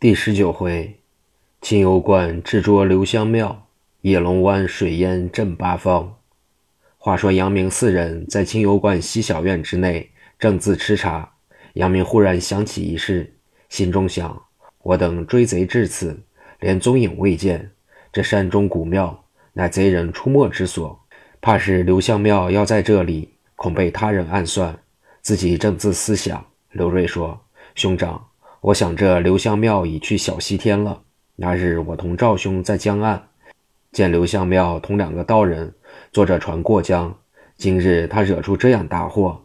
第十九回，清幽观制捉刘香庙，野龙湾水淹震八方。话说杨明四人在清幽观西小院之内，正自吃茶。杨明忽然想起一事，心中想：我等追贼至此，连踪影未见。这山中古庙，乃贼人出没之所，怕是刘香庙要在这里，恐被他人暗算。自己正自思想，刘瑞说：“兄长。”我想这刘香庙已去小西天了。那日我同赵兄在江岸，见刘香庙同两个道人坐着船过江。今日他惹出这样大祸，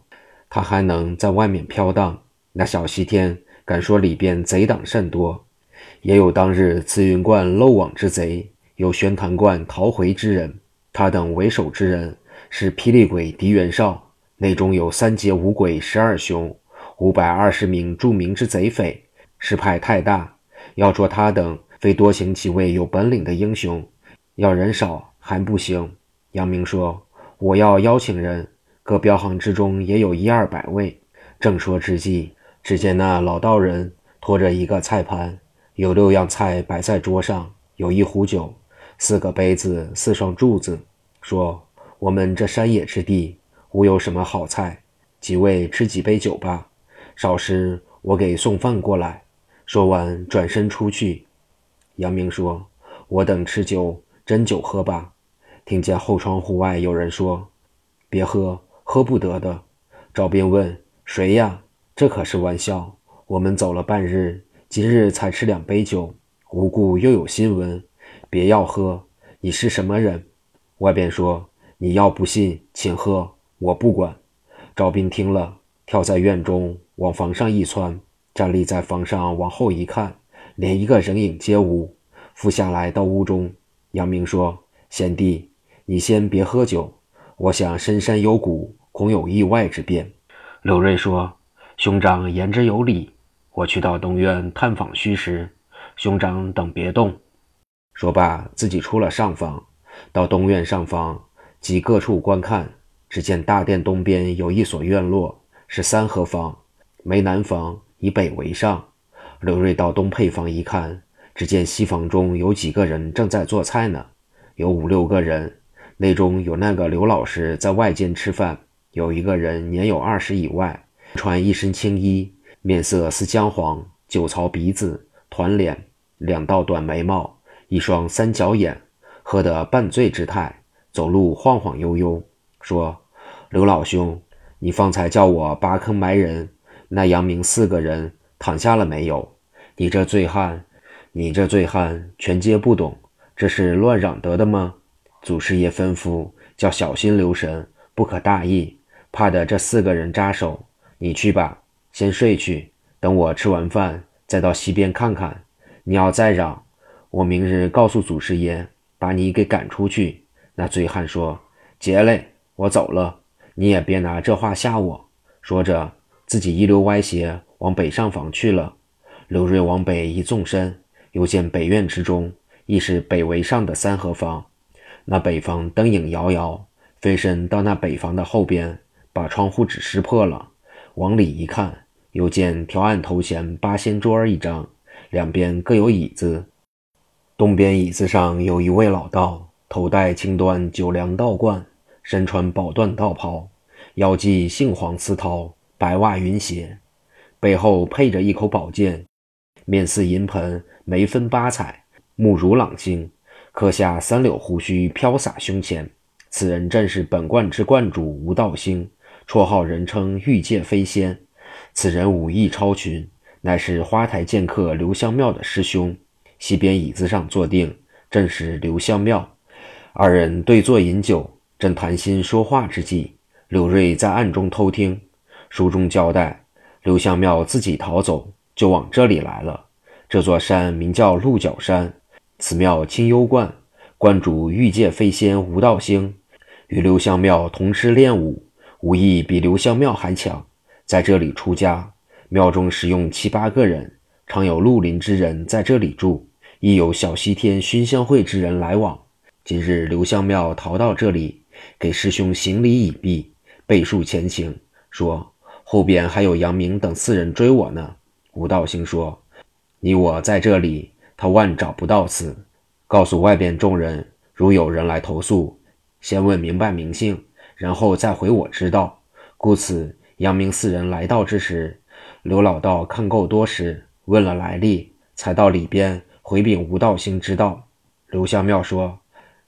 他还能在外面飘荡。那小西天敢说里边贼党甚多，也有当日慈云观漏网之贼，有玄坛观逃回之人。他等为首之人是霹雳鬼狄元绍，内中有三杰五鬼十二雄，五百二十名著名之贼匪。事派太大，要捉他等，非多请几位有本领的英雄，要人少还不行。杨明说：“我要邀请人，各镖行之中也有一二百位。”正说之际，只见那老道人拖着一个菜盘，有六样菜摆在桌上，有一壶酒，四个杯子，四双柱子，说：“我们这山野之地，无有什么好菜，几位吃几杯酒吧。少时我给送饭过来。”说完，转身出去。杨明说：“我等吃酒，斟酒喝吧。”听见后窗户外有人说：“别喝，喝不得的。”赵斌问：“谁呀？这可是玩笑。我们走了半日，今日才吃两杯酒，无故又有新闻。别要喝。你是什么人？”外边说：“你要不信，请喝，我不管。”赵斌听了，跳在院中，往房上一窜。站立在房上，往后一看，连一个人影皆无。伏下来到屋中，杨明说：“贤弟，你先别喝酒，我想深山幽谷，恐有意外之变。”刘瑞说：“兄长言之有理，我去到东院探访虚实，兄长等别动。”说罢，自己出了上房，到东院上房，及各处观看。只见大殿东边有一所院落，是三合房，没南房。以北为上，刘瑞到东配房一看，只见西房中有几个人正在做菜呢，有五六个人，内中有那个刘老师在外间吃饭，有一个人年有二十以外，穿一身青衣，面色似姜黄，酒槽鼻子，团脸，两道短眉毛，一双三角眼，喝得半醉之态，走路晃晃悠悠，说：“刘老兄，你方才叫我拔坑埋人。”那杨明四个人躺下了没有？你这醉汉，你这醉汉全皆不懂，这是乱嚷得的吗？祖师爷吩咐叫小心留神，不可大意，怕的这四个人扎手。你去吧，先睡去，等我吃完饭再到西边看看。你要再嚷，我明日告诉祖师爷，把你给赶出去。那醉汉说：“结嘞，我走了，你也别拿这话吓我。”说着。自己一溜歪斜往北上房去了。刘瑞往北一纵身，又见北院之中亦是北围上的三合房。那北房灯影摇摇，飞身到那北房的后边，把窗户纸撕破了。往里一看，又见条案头前八仙桌一张，两边各有椅子。东边椅子上有一位老道，头戴青缎九梁道冠，身穿宝缎道袍，腰系杏黄丝绦。白袜云鞋，背后配着一口宝剑，面似银盆，眉分八彩，目如朗星，刻下三绺胡须飘洒胸前。此人正是本观之观主吴道星，绰号人称玉界飞仙。此人武艺超群，乃是花台剑客刘香庙的师兄。西边椅子上坐定，正是刘香庙。二人对坐饮酒，正谈心说话之际，柳瑞在暗中偷听。书中交代，刘香庙自己逃走，就往这里来了。这座山名叫鹿角山，此庙清幽观，观主玉界飞仙吴道兴，与刘香庙同师练武，武艺比刘香庙还强。在这里出家，庙中使用七八个人，常有绿林之人在这里住，亦有小西天熏香会之人来往。今日刘香庙逃到这里，给师兄行礼已毕，背述前情，说。后边还有杨明等四人追我呢。吴道兴说：“你我在这里，他万找不到此。告诉外边众人，如有人来投诉，先问明白名姓，然后再回我知道。故此，杨明四人来到之时，刘老道看够多时，问了来历，才到里边回禀吴道兴知道。刘香庙说：“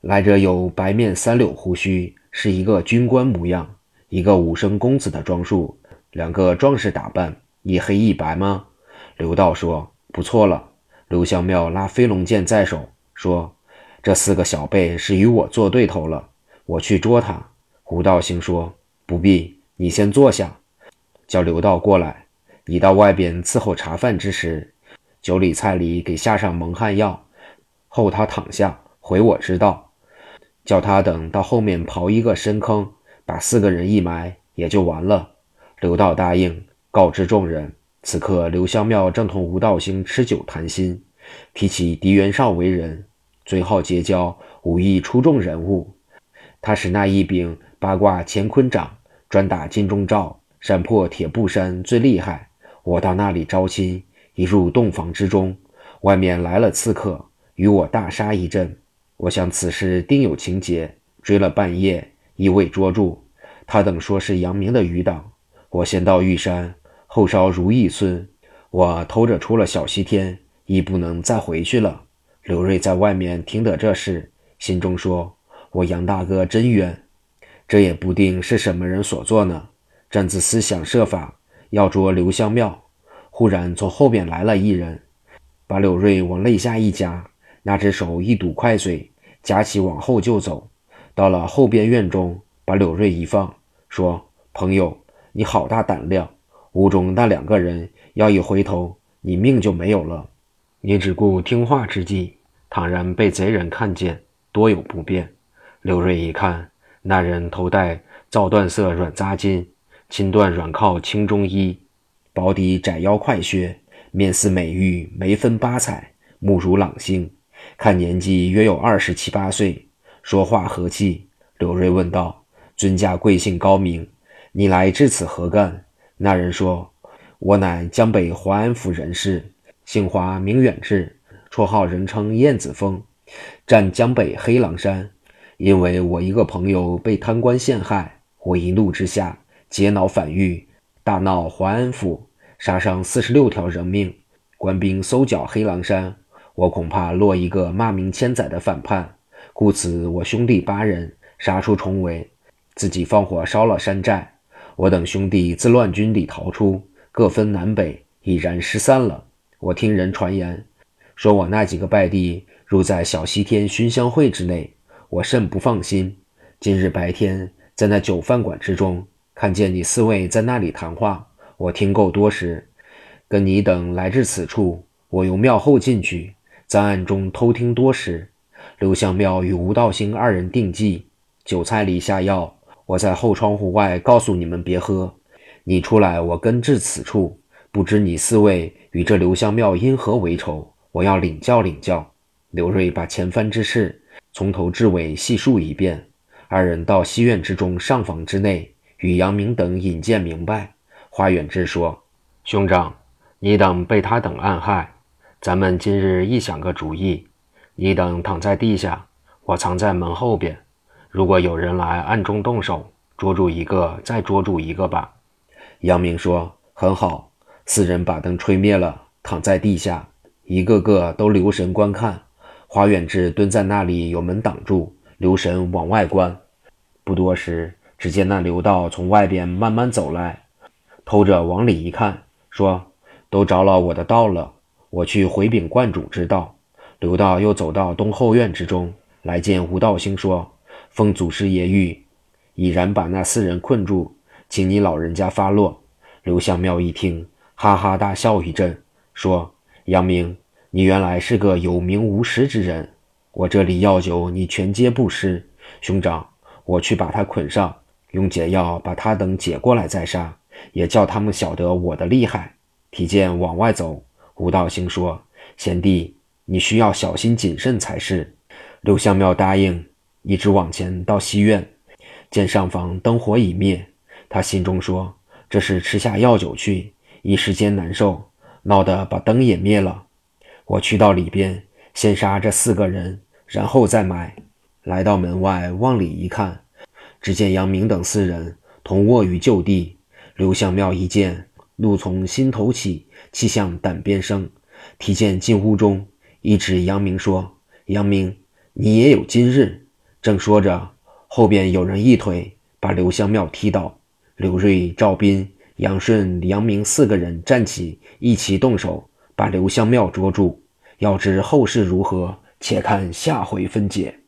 来者有白面三绺胡须，是一个军官模样；一个武生公子的装束，两个壮士打扮，一黑一白吗？”刘道说：“不错了。”刘香庙拉飞龙剑在手，说：“这四个小辈是与我做对头了，我去捉他。”胡道兴说：“不必。”你先坐下，叫刘道过来。你到外边伺候茶饭之时，酒里菜里给下上蒙汗药，后他躺下回我知道。叫他等到后面刨一个深坑，把四个人一埋，也就完了。刘道答应，告知众人。此刻刘香庙正同吴道兴吃酒谈心，提起狄元绍为人，最好结交武艺出众人物。他使那一柄八卦乾坤掌。专打金钟罩，闪破铁布衫最厉害。我到那里招亲，一入洞房之中，外面来了刺客，与我大杀一阵。我想此事定有情节，追了半夜，一未捉住。他等说是杨明的余党。我先到玉山，后烧如意村。我偷着出了小西天，亦不能再回去了。刘瑞在外面听得这事，心中说：“我杨大哥真冤。”这也不定是什么人所做呢？正自思想设法要捉刘香庙，忽然从后边来了一人，把柳瑞往肋下一夹，那只手一堵快嘴，夹起往后就走。到了后边院中，把柳瑞一放，说：“朋友，你好大胆量！屋中那两个人要一回头，你命就没有了。你只顾听话之计，倘然被贼人看见，多有不便。”刘瑞一看。那人头戴皂缎色软扎巾，青缎软靠青中衣，薄底窄腰快靴，面似美玉，眉分八彩，目如朗星，看年纪约有二十七八岁，说话和气。刘瑞问道：“尊驾贵姓高明？你来至此何干？”那人说：“我乃江北淮安府人士，姓华名远志，绰号人称燕子峰，占江北黑狼山。”因为我一个朋友被贪官陷害，我一怒之下劫恼反狱，大闹淮安府，杀伤四十六条人命。官兵搜剿黑狼山，我恐怕落一个骂名千载的反叛，故此我兄弟八人杀出重围，自己放火烧了山寨。我等兄弟自乱军里逃出，各分南北，已然失散了。我听人传言，说我那几个败弟入在小西天熏香会之内。我甚不放心。今日白天在那酒饭馆之中，看见你四位在那里谈话，我听够多时，跟你等来至此处，我由庙后进去，在暗中偷听多时。刘香庙与吴道兴二人定计，酒菜里下药，我在后窗户外告诉你们别喝。你出来，我跟至此处，不知你四位与这刘香庙因何为仇？我要领教领教。刘瑞把前番之事。从头至尾细述一遍，二人到西院之中上房之内，与杨明等引荐明白。花远志说：“兄长，你等被他等暗害，咱们今日一想个主意，你等躺在地下，我藏在门后边。如果有人来暗中动手，捉住一个，再捉住一个吧。”杨明说：“很好。”四人把灯吹灭了，躺在地下，一个个都留神观看。华远志蹲在那里，有门挡住，留神往外观。不多时，只见那刘道从外边慢慢走来，偷着往里一看，说：“都着了我的道了，我去回禀观主之道。”刘道又走到东后院之中，来见吴道兴，说：“奉祖师爷谕，已然把那四人困住，请你老人家发落。”刘向庙一听，哈哈大笑一阵，说：“杨明。”你原来是个有名无实之人，我这里药酒你全皆不施。兄长，我去把他捆上，用解药把他等解过来再杀，也叫他们晓得我的厉害。提剑往外走，吴道兴说：“贤弟，你需要小心谨慎才是。”刘香庙答应，一直往前到西院，见上房灯火已灭，他心中说：“这是吃下药酒去，一时间难受，闹得把灯也灭了。”我去到里边，先杀这四个人，然后再埋。来到门外，往里一看，只见杨明等四人同卧于旧地。刘香庙一见，怒从心头起，气向胆边生，提剑进屋中，一指杨明说：“杨明，你也有今日。”正说着，后边有人一腿把刘香庙踢倒。刘瑞、赵斌、杨顺、杨明四个人站起，一起动手，把刘香庙捉住。要知后事如何，且看下回分解。